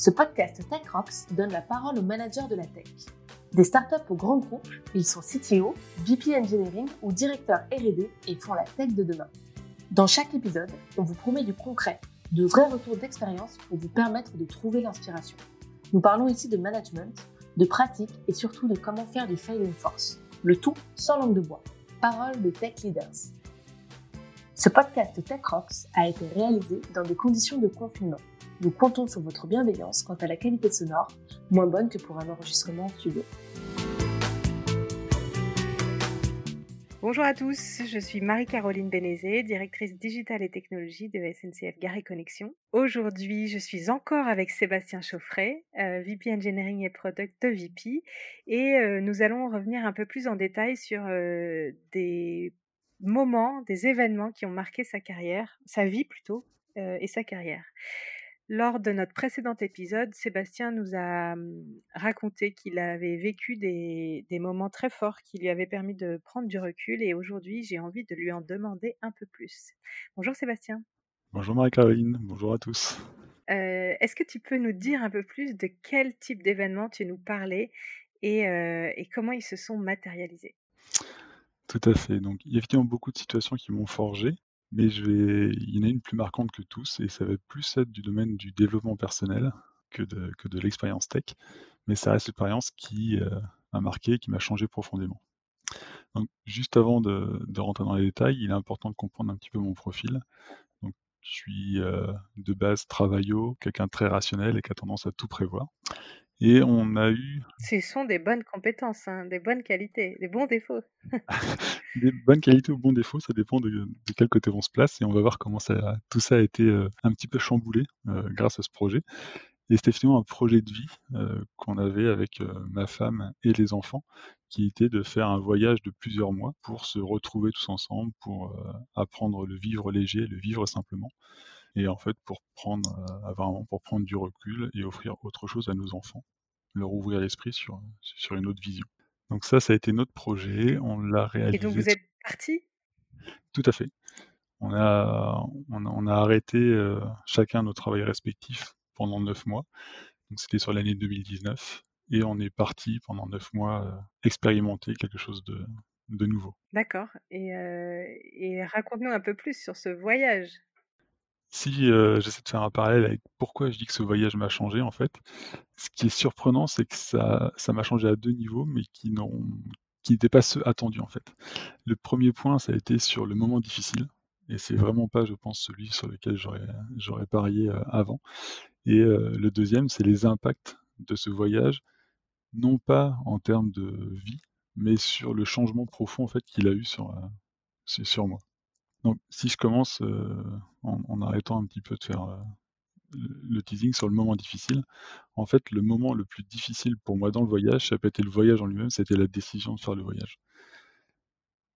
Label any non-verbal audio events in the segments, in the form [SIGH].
Ce podcast Tech Rocks donne la parole aux managers de la tech. Des startups aux grands groupes, ils sont CTO, VP Engineering ou directeurs R&D et font la tech de demain. Dans chaque épisode, on vous promet du concret, de vrais retours d'expérience pour vous permettre de trouver l'inspiration. Nous parlons ici de management, de pratique et surtout de comment faire du failing force. Le tout sans langue de bois. Parole de tech leaders. Ce podcast Tech Rocks a été réalisé dans des conditions de confinement nous comptons sur votre bienveillance quant à la qualité sonore, moins bonne que pour un enregistrement en studio. Bonjour à tous, je suis Marie-Caroline Bénézé, directrice digitale et technologie de SNCF Gare et Connexion. Aujourd'hui, je suis encore avec Sébastien Chauffret, euh, VP Engineering et Product de VP, et euh, nous allons revenir un peu plus en détail sur euh, des moments, des événements qui ont marqué sa carrière, sa vie plutôt, et sa carrière. Lors de notre précédent épisode, Sébastien nous a mmh, raconté qu'il avait vécu des, moments très forts qui lui avaient permis de prendre du recul et aujourd'hui j'ai envie de lui en demander un peu plus. Bonjour Sébastien. Bonjour Marie-Caroline, bonjour à tous. Euh, est-ce que tu peux nous dire un peu plus de quel type d'événements tu nous parlais et, euh, et comment ils se sont matérialisés? Tout à fait. Donc, il y a effectivement beaucoup de situations qui m'ont forgé. Mais je vais il y en a une plus marquante que tous et ça va plus être du domaine du développement personnel que de l'expérience tech, mais ça reste l'expérience qui, euh, m'a marqué, qui m'a changé profondément. Donc juste avant de rentrer dans les détails, il est important de comprendre un petit peu mon profil. Je suis, euh, de base travaillot, quelqu'un très rationnel et qui a tendance à tout prévoir. Et on a eu. Ce sont des bonnes compétences, hein, des bonnes qualités, des bons défauts. [LAUGHS] des bonnes qualités ou bons défauts, ça dépend de, de, quel côté on se place. Et on va voir comment ça, tout ça a été euh, un petit peu chamboulé euh, grâce à ce projet. Et c'était effectivement un projet de vie euh, qu'on avait avec ma femme et les enfants, qui était de faire un voyage de plusieurs mois pour se retrouver tous ensemble, pour apprendre le vivre léger, le vivre simplement et en fait pour prendre, euh, pour prendre du recul et offrir autre chose à nos enfants, leur ouvrir l'esprit sur, sur une autre vision. Donc ça, ça a été notre projet, on l'a réalisé. Et donc vous êtes parti Tout à fait. On a, on a, arrêté euh, chacun nos travails respectifs pendant neuf mois. Donc c'était sur l'année 2019 et on est parti pendant neuf mois euh, expérimenter quelque chose de, de nouveau. D'accord. Et, euh, et raconte-nous un peu plus sur ce voyage. Si euh, j'essaie de faire un parallèle avec pourquoi je dis que ce voyage m'a changé, en fait, ce qui est surprenant, c'est que ça, ça m'a changé à deux niveaux, mais qui n'ont, qui n'étaient pas ceux attendus, en fait. Le premier point, ça a été sur le moment difficile, et c'est vraiment pas, je pense, celui sur lequel j'aurais, j'aurais parié euh, avant. Et euh, le deuxième, c'est les impacts de ce voyage, non pas en termes de vie, mais sur le changement profond, en fait, qu'il a eu sur, sur moi. Donc, si je commence en, arrêtant un petit peu de faire le teasing sur le moment difficile, en fait, le moment le plus difficile pour moi dans le voyage, ça n'a pas été le voyage en lui-même, c'était la décision de faire le voyage.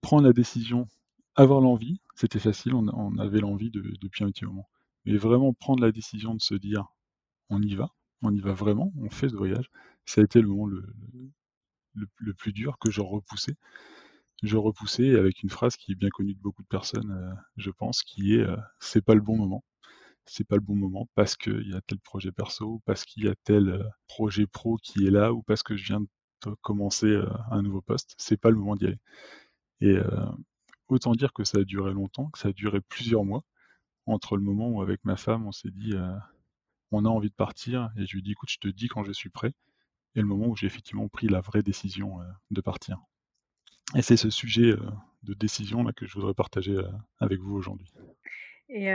Prendre la décision, avoir l'envie, c'était facile, on, avait l'envie depuis un petit moment. Mais vraiment prendre la décision de se dire, on y va, on y va vraiment, on fait ce voyage, ça a été le moment le, le plus dur que je repoussais je repoussais avec une phrase qui est bien connue de beaucoup de personnes, euh, je pense, qui est euh, c'est pas le bon moment. C'est pas le bon moment parce qu'il y a tel projet perso, parce qu'il y a tel euh, projet pro qui est là, ou parce que je viens de commencer un nouveau poste. C'est pas le moment d'y aller. Et autant dire que ça a duré longtemps, que ça a duré plusieurs mois entre le moment où avec ma femme on s'est dit on a envie de partir et je lui ai dit écoute je te dis quand je suis prêt et le moment où j'ai effectivement pris la vraie décision de partir. Et c'est ce sujet de décision là que je voudrais partager avec vous aujourd'hui. Et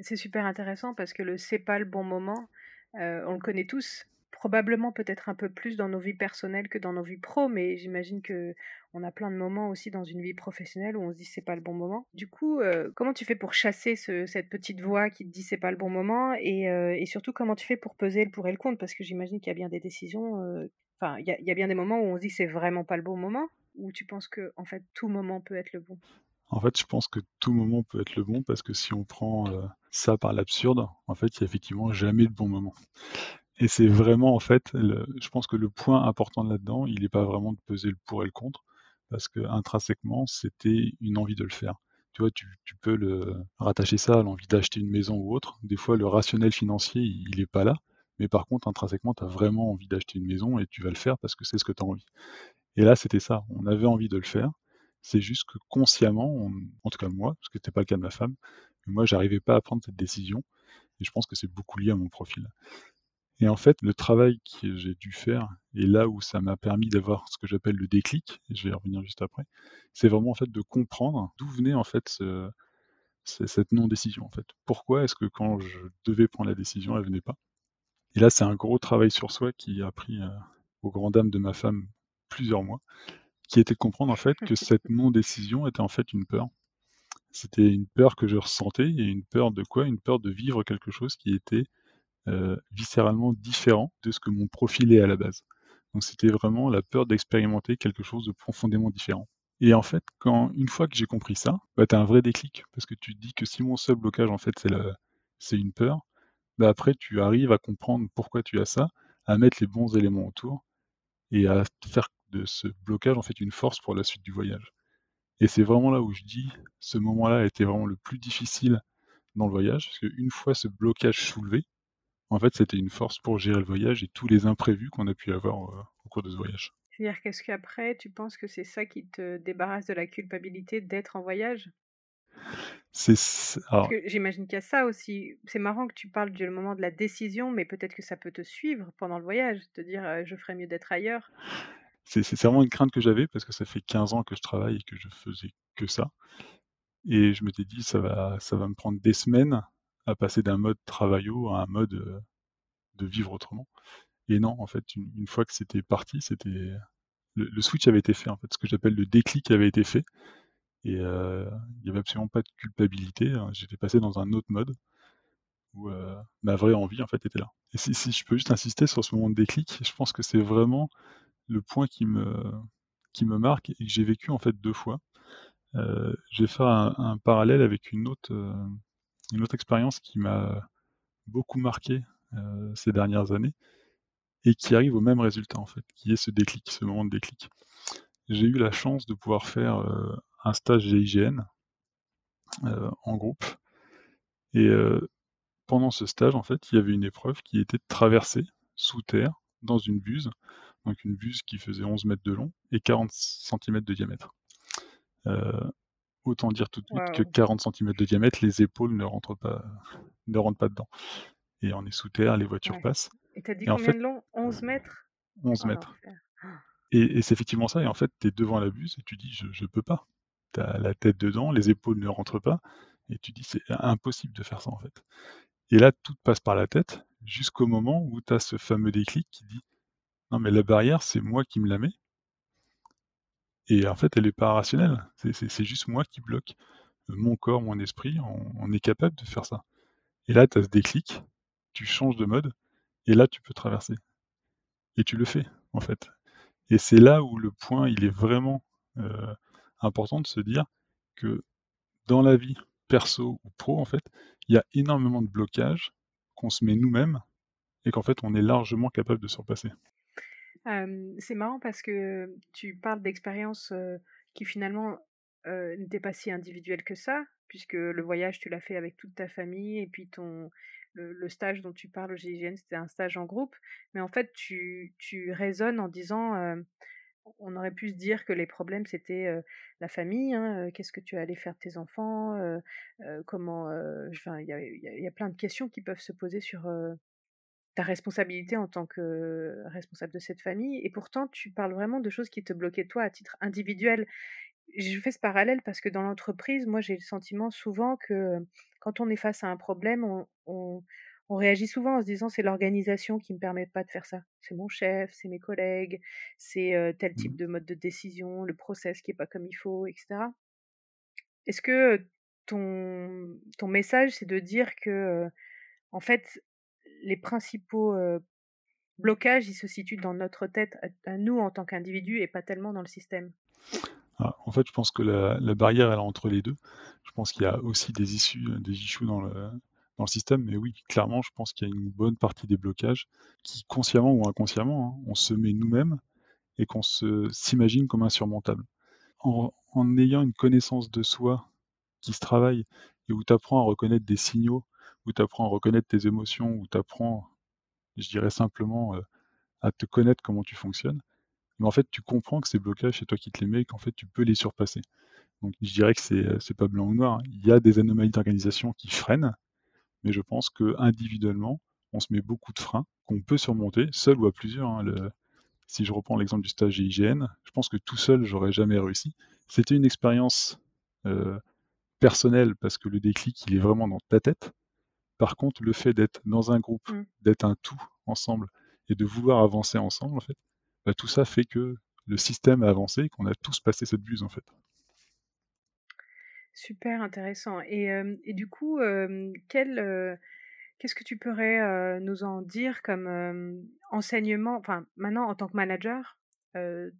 c'est super intéressant parce que le c'est pas le bon moment, on le connaît tous, probablement peut-être un peu plus dans nos vies personnelles que dans nos vies pro, mais j'imagine que on a plein de moments aussi dans une vie professionnelle où on se dit c'est pas le bon moment. Du coup, comment tu fais pour chasser cette petite voix qui te dit c'est pas le bon moment et, surtout comment tu fais pour peser le pour et le contre? Parce que j'imagine qu'il y a bien des décisions, enfin il y, a bien des moments où on se dit c'est vraiment pas le bon moment ou tu penses que en fait tout moment peut être le bon? En fait, je pense que tout moment peut être le bon parce que si on prend euh, ça par l'absurde, en fait, il y a effectivement jamais de bon moment. Et c'est vraiment en fait, je pense que le point important là-dedans, il n'est pas vraiment de peser le pour et le contre, parce que intrinsèquement, c'était une envie de le faire. Tu vois, tu, peux le rattacher ça à l'envie d'acheter une maison ou autre. Des fois, le rationnel financier, il n'est pas là, Mais par contre, intrinsèquement, tu as vraiment envie d'acheter une maison et tu vas le faire parce que c'est ce que tu as envie. Et là, c'était ça. On avait envie de le faire. C'est juste que consciemment, en tout cas moi, parce que ce n'était pas le cas de ma femme, mais moi, j'arrivais pas à prendre cette décision. Et je pense que c'est beaucoup lié à mon profil. Et en fait, le travail que j'ai dû faire, et là où ça m'a permis d'avoir ce que j'appelle le déclic, et je vais y revenir juste après, c'est vraiment en fait de comprendre d'où venait en fait ce, cette non-décision en fait. Pourquoi est-ce que quand je devais prendre la décision, elle venait pas? Et là, c'est un gros travail sur soi qui a pris euh, aux grandes dames de ma femme plusieurs mois, qui était de comprendre en fait que [LAUGHS] cette non-décision était en fait une peur. C'était une peur que je ressentais et une peur de quoi? Une peur de vivre quelque chose qui était euh, viscéralement différent de ce que mon profil est à la base. Donc c'était vraiment la peur d'expérimenter quelque chose de profondément différent. Et en fait, quand une fois que j'ai compris ça, bah, tu as un vrai déclic parce que tu te dis que si mon seul blocage en fait c'est c'est une peur, bah après tu arrives à comprendre pourquoi tu as ça, à mettre les bons éléments autour et à faire de ce blocage en fait une force pour la suite du voyage. Et c'est vraiment là où je dis, ce moment-là a été vraiment le plus difficile dans le voyage, parce qu'une fois ce blocage soulevé, en fait, c'était une force pour gérer le voyage et tous les imprévus qu'on a pu avoir euh, au cours de ce voyage. C'est-à-dire qu'est-ce qu'après, tu penses que c'est ça qui te débarrasse de la culpabilité d'être en voyage? C'est j'imagine qu'il y a ça aussi. C'est marrant que tu parles du moment de la décision, mais peut-être que ça peut te suivre pendant le voyage, te dire euh, je ferais mieux d'être ailleurs. C'est vraiment une crainte que j'avais parce que ça fait 15 ans que je travaille et que je faisais que ça. Et je m'étais dit, ça va, ça va me prendre des semaines à passer d'un mode travaillot à un mode euh, de vivre autrement. Et non, en fait, une, fois que c'était parti, c'était le, switch avait été fait, en fait, ce que j'appelle le déclic avait été fait. Et euh, il n'y avait absolument pas de culpabilité. Hein. J'étais passé dans un autre mode où euh, ma vraie envie, en fait, était là. Et si, je peux juste insister sur ce moment de déclic, je pense que c'est vraiment le point qui me, qui me marque et que j'ai vécu en fait deux fois. Euh, je vais faire un, parallèle avec une autre, euh, une autre expérience qui m'a beaucoup marqué euh, ces dernières années et qui arrive au même résultat en fait, qui est ce déclic, ce moment de déclic. J'ai eu la chance de pouvoir faire un stage GIGN en groupe et pendant ce stage en fait, il y avait une épreuve qui était de traverser sous terre dans une buse donc une buse qui faisait 11 mètres de long et 40 cm de diamètre. Euh, autant dire tout de suite que 40 cm de diamètre, les épaules ne rentrent pas, ne rentrent pas dedans. Et on est sous terre, les voitures passent. Et t'as dit combien en fait, de long? 11 mètres? 11 mètres. Et, c'est effectivement ça. Et en fait, tu es devant la buse et tu dis, je ne peux pas. Tu as la tête dedans, les épaules ne rentrent pas. Et tu dis, c'est impossible de faire ça en fait. Et là, tout passe par la tête jusqu'au moment où tu as ce fameux déclic qui dit, non, mais la barrière, c'est moi qui me la mets. Et en fait, elle n'est pas rationnelle. C'est juste moi qui bloque. Mon corps, mon esprit, on, est capable de faire ça. Et là, tu as ce déclic, tu changes de mode, et là, tu peux traverser. Et tu le fais, en fait. Et c'est là où le point, il est vraiment euh, important de se dire que dans la vie perso ou pro, en fait, il y a énormément de blocages qu'on se met nous-mêmes et qu'en fait, on est largement capable de surpasser c'est marrant parce que tu parles d'expériences, qui finalement, n'étaient pas si individuelles que ça, puisque le voyage, tu l'as fait avec toute ta famille et puis ton le stage dont tu parles au GIGN, c'était un stage en groupe. Mais en fait, tu tu raisonnes en disant, on aurait pu se dire que les problèmes, c'était, la famille, hein, qu'est-ce que tu allais faire de tes enfants? comment, il y a y a plein de questions qui peuvent se poser sur, ta responsabilité en tant que responsable de cette famille, et pourtant tu parles vraiment de choses qui te bloquaient toi à titre individuel. Je fais ce parallèle parce que dans l'entreprise, moi j'ai le sentiment souvent que quand on est face à un problème, on, réagit souvent en se disant c'est l'organisation qui me permet pas de faire ça. C'est mon chef, c'est mes collègues, c'est tel type mmh. de mode de décision, le process qui est pas comme il faut, etc. Est-ce que ton, ton message c'est de dire que en fait les principaux blocages, ils se situent dans notre tête, à, nous en tant qu'individus, et pas tellement dans le système. Ah, en fait, je pense que la, barrière, elle est entre les deux. Je pense qu'il y a aussi des issues, des issues dans le, dans le système, mais oui, clairement, je pense qu'il y a une bonne partie des blocages qui, consciemment ou inconsciemment, hein, on se met nous-mêmes et qu'on s'imagine comme insurmontable. En, en ayant une connaissance de soi qui se travaille et où tu apprends à reconnaître des signaux où tu apprends à reconnaître tes émotions, où tu apprends je dirais simplement à te connaître comment tu fonctionnes. Mais en fait, tu comprends que ces blocages, c'est toi qui te les mets et qu'en fait, tu peux les surpasser. Donc, je dirais que c'est, c'est pas blanc ou noir. Il y a des anomalies d'organisation qui freinent, mais je pense que individuellement, on se met beaucoup de freins qu'on peut surmonter, seul ou à plusieurs. Hein, si je reprends l'exemple du stage IGN, je pense que tout seul, j'aurais jamais réussi. C'était une expérience euh, personnelle parce que le déclic, il est vraiment dans ta tête. Par contre, le fait d'être dans un groupe, mmh. d'être un tout ensemble et de vouloir avancer ensemble, en fait, bah, tout ça fait que le système a avancé et qu'on a tous passé cette buse, en fait. Super intéressant. Et, et du coup, quel, qu'est-ce que tu pourrais nous en dire comme enseignement? Enfin, maintenant, en tant que manager,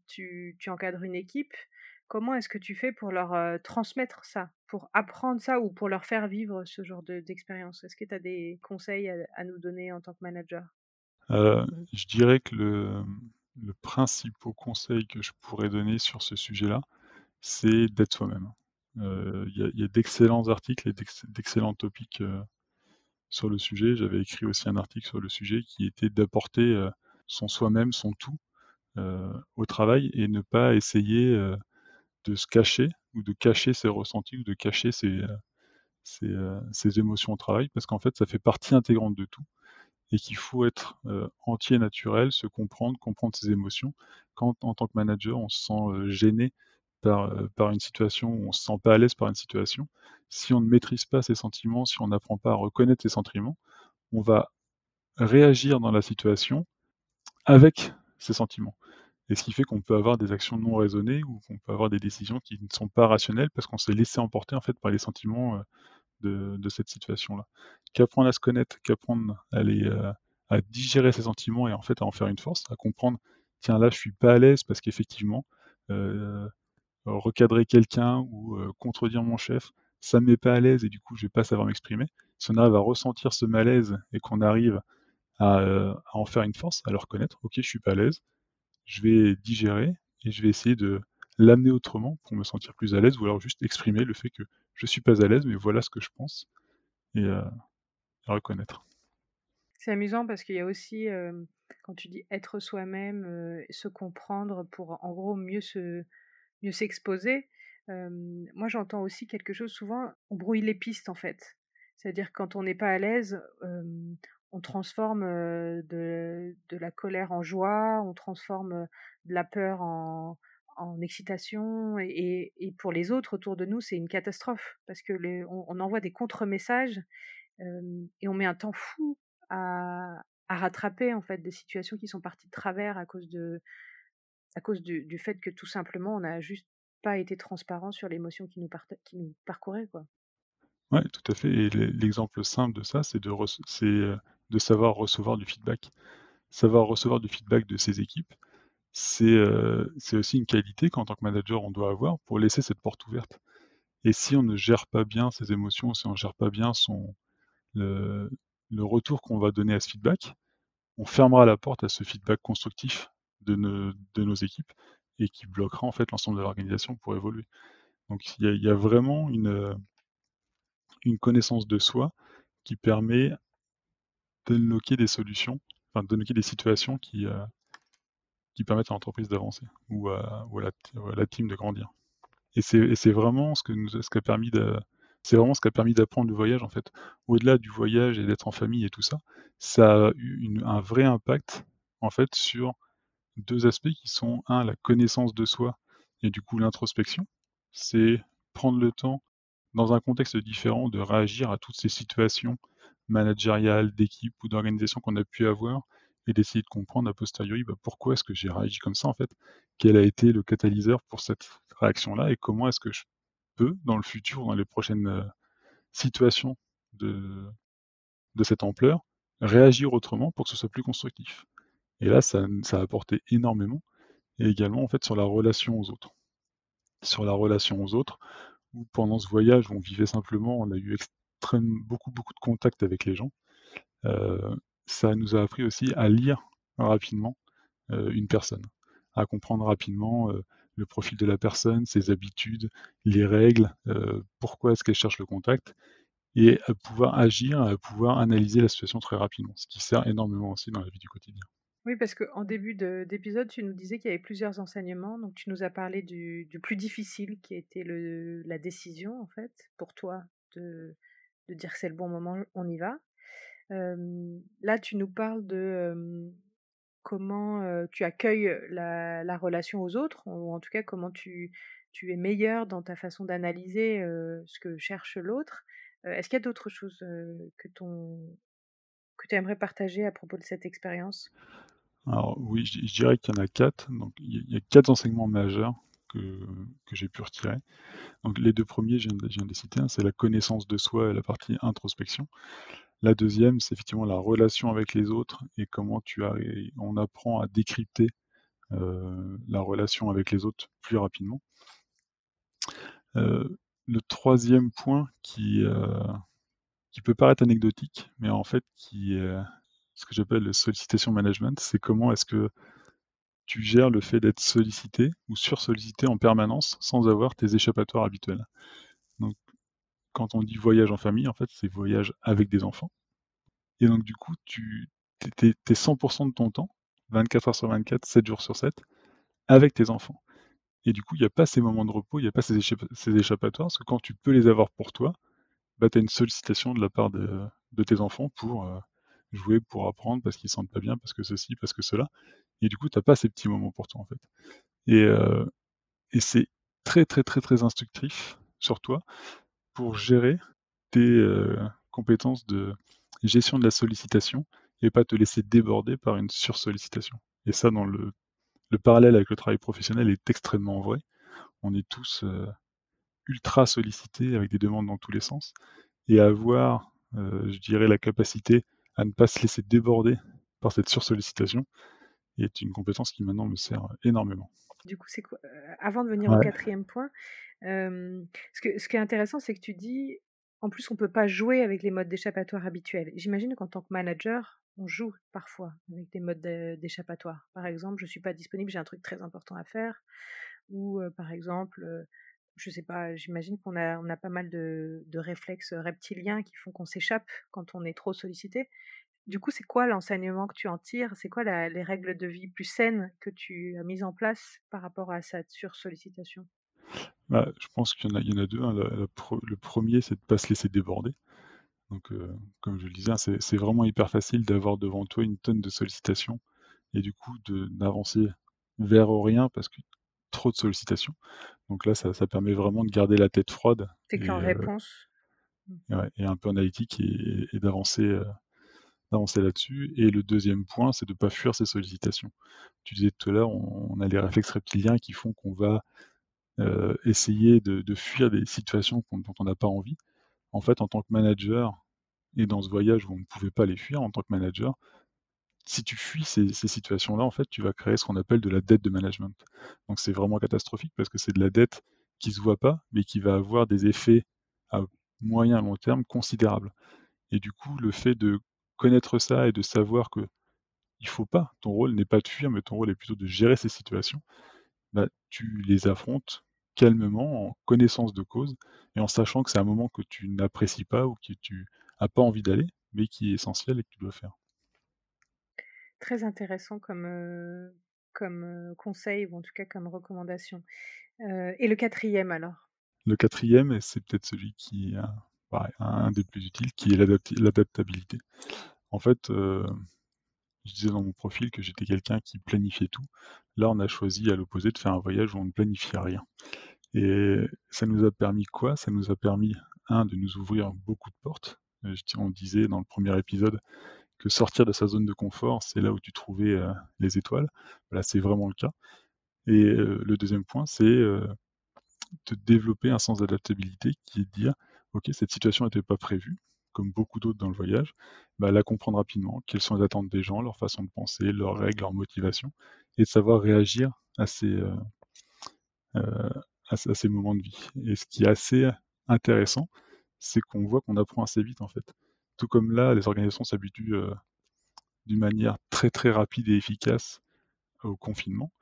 tu, tu encadres une équipe. Comment est-ce que tu fais pour leur transmettre ça, pour apprendre ça ou pour leur faire vivre ce genre d'expérience? Est-ce que tu as des conseils à, nous donner en tant que manager? Je dirais que le, principal conseil que je pourrais donner sur ce sujet-là, c'est d'être soi-même. Il y a, d'excellents articles et d'excellents topics sur le sujet. J'avais écrit aussi un article sur le sujet qui était d'apporter son soi-même, son tout au travail et ne pas essayer de se cacher ou de cacher ses ressentis ou de cacher ses, ses émotions au travail parce qu'en fait ça fait partie intégrante de tout et qu'il faut être entier, naturel, se comprendre, comprendre ses émotions. Quand en tant que manager on se sent gêné par, par une situation, on se sent pas à l'aise par une situation, si on ne maîtrise pas ses sentiments, si on n'apprend pas à reconnaître ses sentiments, on va réagir dans la situation avec ses sentiments. Et ce qui fait qu'on peut avoir des actions non raisonnées ou qu'on peut avoir des décisions qui ne sont pas rationnelles parce qu'on s'est laissé emporter en fait par les sentiments de, de cette situation-là. Qu'apprendre à se connaître, qu'apprendre à, les, à digérer ses sentiments et en fait à en faire une force, à comprendre tiens là je suis pas à l'aise parce qu'effectivement euh, recadrer quelqu'un ou euh, contredire mon chef, ça me met pas à l'aise et du coup je vais pas savoir m'exprimer. Si on arrive à ressentir ce malaise et qu'on arrive à, euh, à, en faire une force, à le reconnaître, ok je suis pas à l'aise, je vais digérer et je vais essayer de l'amener autrement pour me sentir plus à l'aise ou alors juste exprimer le fait que je suis pas à l'aise mais voilà ce que je pense et euh, reconnaître. C'est amusant parce qu'il y a aussi, quand tu dis être soi-même, se comprendre pour en gros mieux se, mieux s'exposer, moi j'entends aussi quelque chose, souvent on brouille les pistes en fait. C'est-à-dire quand on n'est pas à l'aise, on transforme de, la colère en joie, on transforme de la peur en, excitation, et, pour les autres autour de nous, c'est une catastrophe, parce que on, envoie des contre-messages, et on met un temps fou à, rattraper en fait des situations qui sont parties de travers à cause de à cause du, fait que tout simplement on n'a juste pas été transparent sur l'émotion qui nous, parcourait. Quoi. Ouais, tout à fait. Et l'exemple simple de ça, c'est de savoir recevoir du feedback. Savoir recevoir du feedback de ses équipes, c'est euh, aussi une qualité qu'en tant que manager, on doit avoir pour laisser cette porte ouverte. Et si on ne gère pas bien ses émotions, si on ne gère pas bien son, le, retour qu'on va donner à ce feedback, on fermera la porte à ce feedback constructif de, nos équipes et qui bloquera en fait l'ensemble de l'organisation pour évoluer. Donc il y, a vraiment une, une connaissance de soi qui permet d'unlocker des solutions, enfin d'unlocker des situations qui, euh, qui permettent à l'entreprise d'avancer ou, à, la, team de grandir. Et c'est vraiment ce que nous ce qui a permis c'est vraiment ce qui a permis d'apprendre le voyage en fait. Au-delà du voyage et d'être en famille et tout ça, ça a eu un vrai impact en fait sur deux aspects qui sont, un, la connaissance de soi et du coup l'introspection. C'est prendre le temps, dans un contexte différent, de réagir à toutes ces situations managériales, d'équipe ou d'organisation qu'on a pu avoir et d'essayer de comprendre a posteriori bah, pourquoi est-ce que j'ai réagi comme ça en fait, quel a été le catalyseur pour cette réaction-là et comment est-ce que je peux, dans le futur, dans les prochaines euh, situations de, de cette ampleur, réagir autrement pour que ce soit plus constructif? Et là, ça, a apporté énormément. Et également, en fait, sur la relation aux autres. Sur la relation aux autres, où pendant ce voyage, on vivait simplement, on a eu beaucoup, beaucoup de contacts avec les gens. Euh, ça nous a appris aussi à lire rapidement euh, une personne, à comprendre rapidement euh, le profil de la personne, ses habitudes, les règles, pourquoi est-ce qu'elle cherche le contact. et à pouvoir agir, à pouvoir analyser la situation très rapidement, ce qui sert énormément aussi dans la vie du quotidien. Oui, parce qu'en début d'épisode, tu nous disais qu'il y avait plusieurs enseignements. Donc, tu nous as parlé du, plus difficile, qui était le, la décision, en fait, pour toi, de, de dire c'est le bon moment, on y va. là, tu nous parles de comment tu accueilles la, relation aux autres, ou en tout cas comment tu, es meilleur dans ta façon d'analyser ce que cherche l'autre. Est-ce qu'il y a d'autres choses que, tu aimerais partager à propos de cette expérience? Alors oui, je, dirais qu'il y en a quatre. Donc il y a quatre enseignements majeurs que, j'ai pu retirer. Donc les deux premiers, je viens de, les citer, c'est la connaissance de soi et la partie introspection. La deuxième, c'est effectivement la relation avec les autres et comment tu on apprend à décrypter euh, la relation avec les autres plus rapidement. Euh, le troisième point qui, euh, qui peut paraître anecdotique, mais en fait qui ce que j'appelle le sollicitation management, c'est comment est-ce que tu gères le fait d'être sollicité ou sursollicité en permanence sans avoir tes échappatoires habituels. Donc, quand on dit voyage en famille, en fait, c'est voyage avec des enfants. Et donc, du coup, tu es, 100% de ton temps, 24 heures sur 24, 7 jours sur 7, avec tes enfants. Et du coup, il n'y a pas ces moments de repos, il n'y a pas ces, échappatoires, parce que quand tu peux les avoir pour toi, bah, tu as une sollicitation de la part de, tes enfants pour, euh, jouer pour apprendre parce qu'ils sentent pas bien, parce que ceci, parce que cela. Et du coup, tu n'as pas ces petits moments pour toi, en fait. Et, euh, c'est très, très, très, très instructif sur toi pour gérer tes euh, compétences de gestion de la sollicitation et pas te laisser déborder par une sursollicitation. Et ça, dans le, le parallèle avec le travail professionnel est extrêmement vrai. On est tous euh, ultra sollicités avec des demandes dans tous les sens. Et avoir, je dirais, la capacité à ne pas se laisser déborder par cette sursollicitation est une compétence qui maintenant me sert énormément. Du coup, c'est quoi euh, Avant de venir au quatrième point, ce, que, ce qui est intéressant, c'est que tu dis, en plus, on ne peut pas jouer avec les modes d'échappatoire habituels. J'imagine qu'en tant que manager, on joue parfois avec des modes d'échappatoire. Par exemple, je ne suis pas disponible, j'ai un truc très important à faire. Ou par exemple, je sais pas, j'imagine qu'on a, on a pas mal de, réflexes reptiliens qui font qu'on s'échappe quand on est trop sollicité. Du coup, c'est quoi l'enseignement que tu en tires? C'est quoi les règles de vie plus saines que tu as mises en place par rapport à cette sursollicitation? Bah, Je pense qu'il y, en a, y en a deux. Hein. le premier, c'est de ne pas se laisser déborder. Donc, comme je le disais, hein, c'est vraiment hyper facile d'avoir devant toi une tonne de sollicitations et du coup d'avancer vers rien parce que trop de sollicitations. Donc là, ça, permet vraiment de garder la tête froide. C'est qu'en euh, réponse? Et, un peu analytique et, d'avancer euh, d'avancer là-dessus. Et le deuxième point, c'est de ne pas fuir ces sollicitations. Tu disais tout à l'heure, on, a les réflexes reptiliens qui font qu'on va euh, essayer de, fuir des situations dont on n'a pas envie. En fait, en tant que manager, et dans ce voyage où on ne pouvait pas les fuir en tant que manager, si tu fuis ces, situations-là, en fait, tu vas créer ce qu'on appelle de la dette de management. Donc c'est vraiment catastrophique parce que c'est de la dette qui ne se voit pas, mais qui va avoir des effets à moyen long terme considérables. Et du coup, le fait de connaître ça et de savoir que il faut pas, ton rôle n'est pas de fuir, mais ton rôle est plutôt de gérer ces situations, bah, tu les affrontes calmement, en connaissance de cause, et en sachant que c'est un moment que tu n'apprécies pas ou que tu n'as pas envie d'aller, mais qui est essentiel et que tu dois faire. Très intéressant comme, comme conseil ou en tout cas comme recommandation. et le quatrième alors? Le quatrième, c'est peut-être celui qui est un des plus utiles, qui est l'adaptabilité. En fait, je disais dans mon profil que j'étais quelqu'un qui planifiait tout. Là, on a choisi à l'opposé de faire un voyage où on ne planifiait rien. Et ça nous a permis quoi? Ça nous a permis, un, de nous ouvrir beaucoup de portes. On disait dans le premier épisode que sortir de sa zone de confort, c'est là où tu trouvais euh, les étoiles. Là, c'est vraiment le cas. Et euh, le deuxième point, c'est euh, de développer un sens d'adaptabilité qui est de dire, OK, cette situation n'était pas prévue, comme beaucoup d'autres dans le voyage, bah, la comprendre rapidement, quelles sont les attentes des gens, leur façon de penser, leurs règles, leurs motivations, et de savoir réagir à ces, à ces moments de vie. Et ce qui est assez intéressant, c'est qu'on voit qu'on apprend assez vite en fait. Tout comme là, les organisations s'habituent euh, d'une manière très très rapide et efficace au confinement.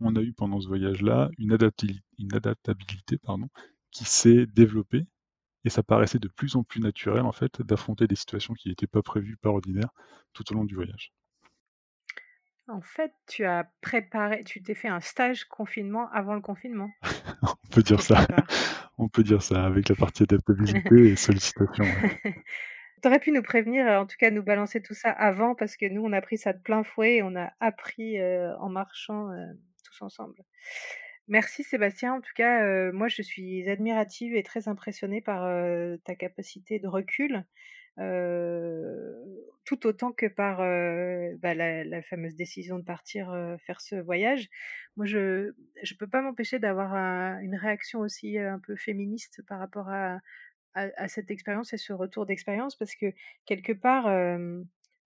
On a eu pendant ce voyage-là une, adaptabilité, pardon, qui s'est développée et ça paraissait de plus en plus naturel en fait d'affronter des situations qui n'étaient pas prévues par ordinaire tout au long du voyage. En fait, tu as préparé, tu t'es fait un stage confinement avant le confinement. [LAUGHS] On peut dire ça. [LAUGHS] On peut dire ça avec la partie [LAUGHS] adaptabilité et sollicitation. Tu aurais pu nous prévenir, en tout cas nous balancer tout ça avant, parce que nous, on a pris ça de plein fouet et on a appris euh, en marchant euh, tous ensemble. Merci Sébastien. En tout cas, euh, moi, je suis admirative et très impressionnée par ta capacité de recul tout autant que par bah, la, fameuse décision de partir faire ce voyage. Moi, je ne peux pas m'empêcher d'avoir une réaction aussi un peu féministe par rapport à, à, cette expérience et ce retour d'expérience, parce que quelque part,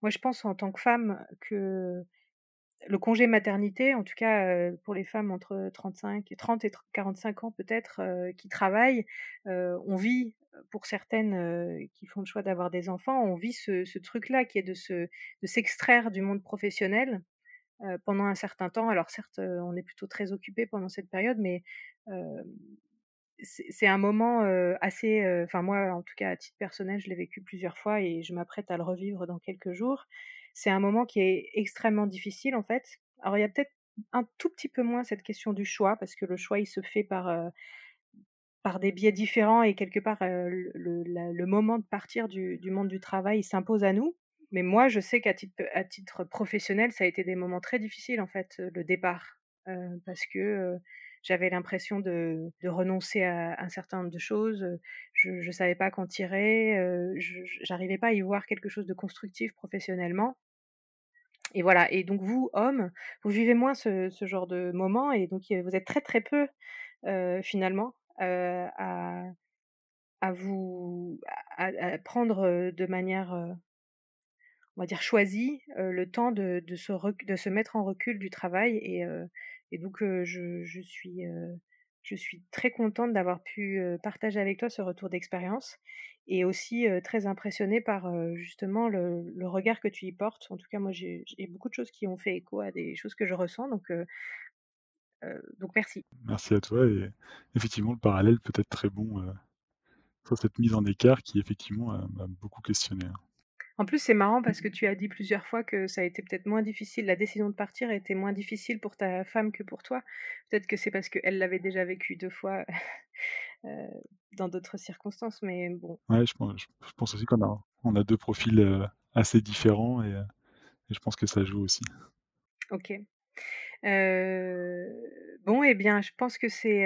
moi, je pense en tant que femme que le congé maternité, en tout cas pour les femmes entre 35, 30 et 45 ans peut-être, qui travaillent, on vit pour certaines qui font le choix d'avoir des enfants, on vit ce, truc-là qui est de, se, de s'extraire du monde professionnel pendant un certain temps. Alors certes, on est plutôt très occupé pendant cette période, mais c'est, un moment assez... Enfin moi, en tout cas, à titre personnel, je l'ai vécu plusieurs fois et je m'apprête à le revivre dans quelques jours. C'est un moment qui est extrêmement difficile en fait. Alors il y a peut-être un tout petit peu moins cette question du choix, parce que le choix, il se fait par par des biais différents et quelque part le, moment de partir du, monde du travail s'impose à nous. Mais moi, je sais qu'à titre, professionnel, ça a été des moments très difficiles en fait, le départ, parce que j'avais l'impression de, renoncer à un certain nombre de choses. Je ne savais pas qu'en tirer. je n'arrivais pas à y voir quelque chose de constructif professionnellement. Et voilà. Et donc vous, hommes, vous vivez moins ce, ce genre de moments et donc vous êtes très très peu finalement à, à, vous à, prendre de manière, on va dire, choisie le temps de, de, se de se mettre en recul du travail. Et, et donc, je, je, suis, je suis très contente d'avoir pu partager avec toi ce retour d'expérience et aussi très impressionnée par justement le, regard que tu y portes. En tout cas, moi, j'ai beaucoup de choses qui ont fait écho à des choses que je ressens. Donc, donc merci. Merci à toi et effectivement le parallèle peut être très bon sur cette mise en écart qui effectivement m'a beaucoup questionné. En plus, c'est marrant parce que tu as dit plusieurs fois que ça a été peut-être moins difficile, la décision de partir a été moins difficile pour ta femme que pour toi. Peut-être que c'est parce qu'elle l'avait déjà vécu deux fois [LAUGHS] dans d'autres circonstances, mais bon. Ouais, je pense, je pense aussi qu'on a, on a deux profils assez différents et, et, je pense que ça joue aussi. Ok bon, eh bien, je pense que c'est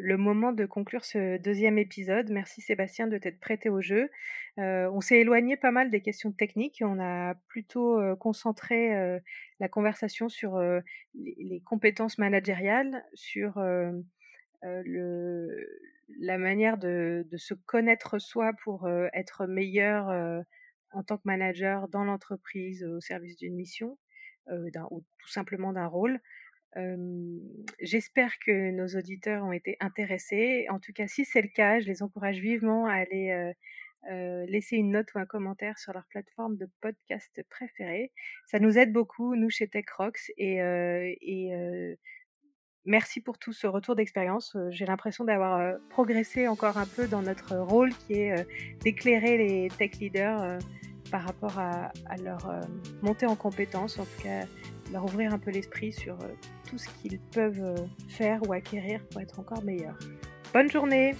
le moment de conclure ce deuxième épisode. Merci Sébastien de t'être prêté au jeu. on s'est éloigné pas mal des questions techniques. On a plutôt concentré la conversation sur les, compétences managériales, sur la manière de, de, se connaître soi pour être meilleur en tant que manager dans l'entreprise au service d'une mission euh, ou tout simplement d'un rôle. J'espère que nos auditeurs ont été intéressés. En tout cas, si c'est le cas, je les encourage vivement à aller laisser une note ou un commentaire sur leur plateforme de podcast préférée. Ça nous aide beaucoup, nous, chez TechRox. Et merci pour tout ce retour d'expérience. J'ai l'impression d'avoir progressé encore un peu dans notre rôle qui est d'éclairer les tech leaders par rapport à, leur euh, montée en compétences, en tout cas leur ouvrir un peu l'esprit sur euh, tout ce qu'ils peuvent euh, faire ou acquérir pour être encore meilleurs. Bonne journée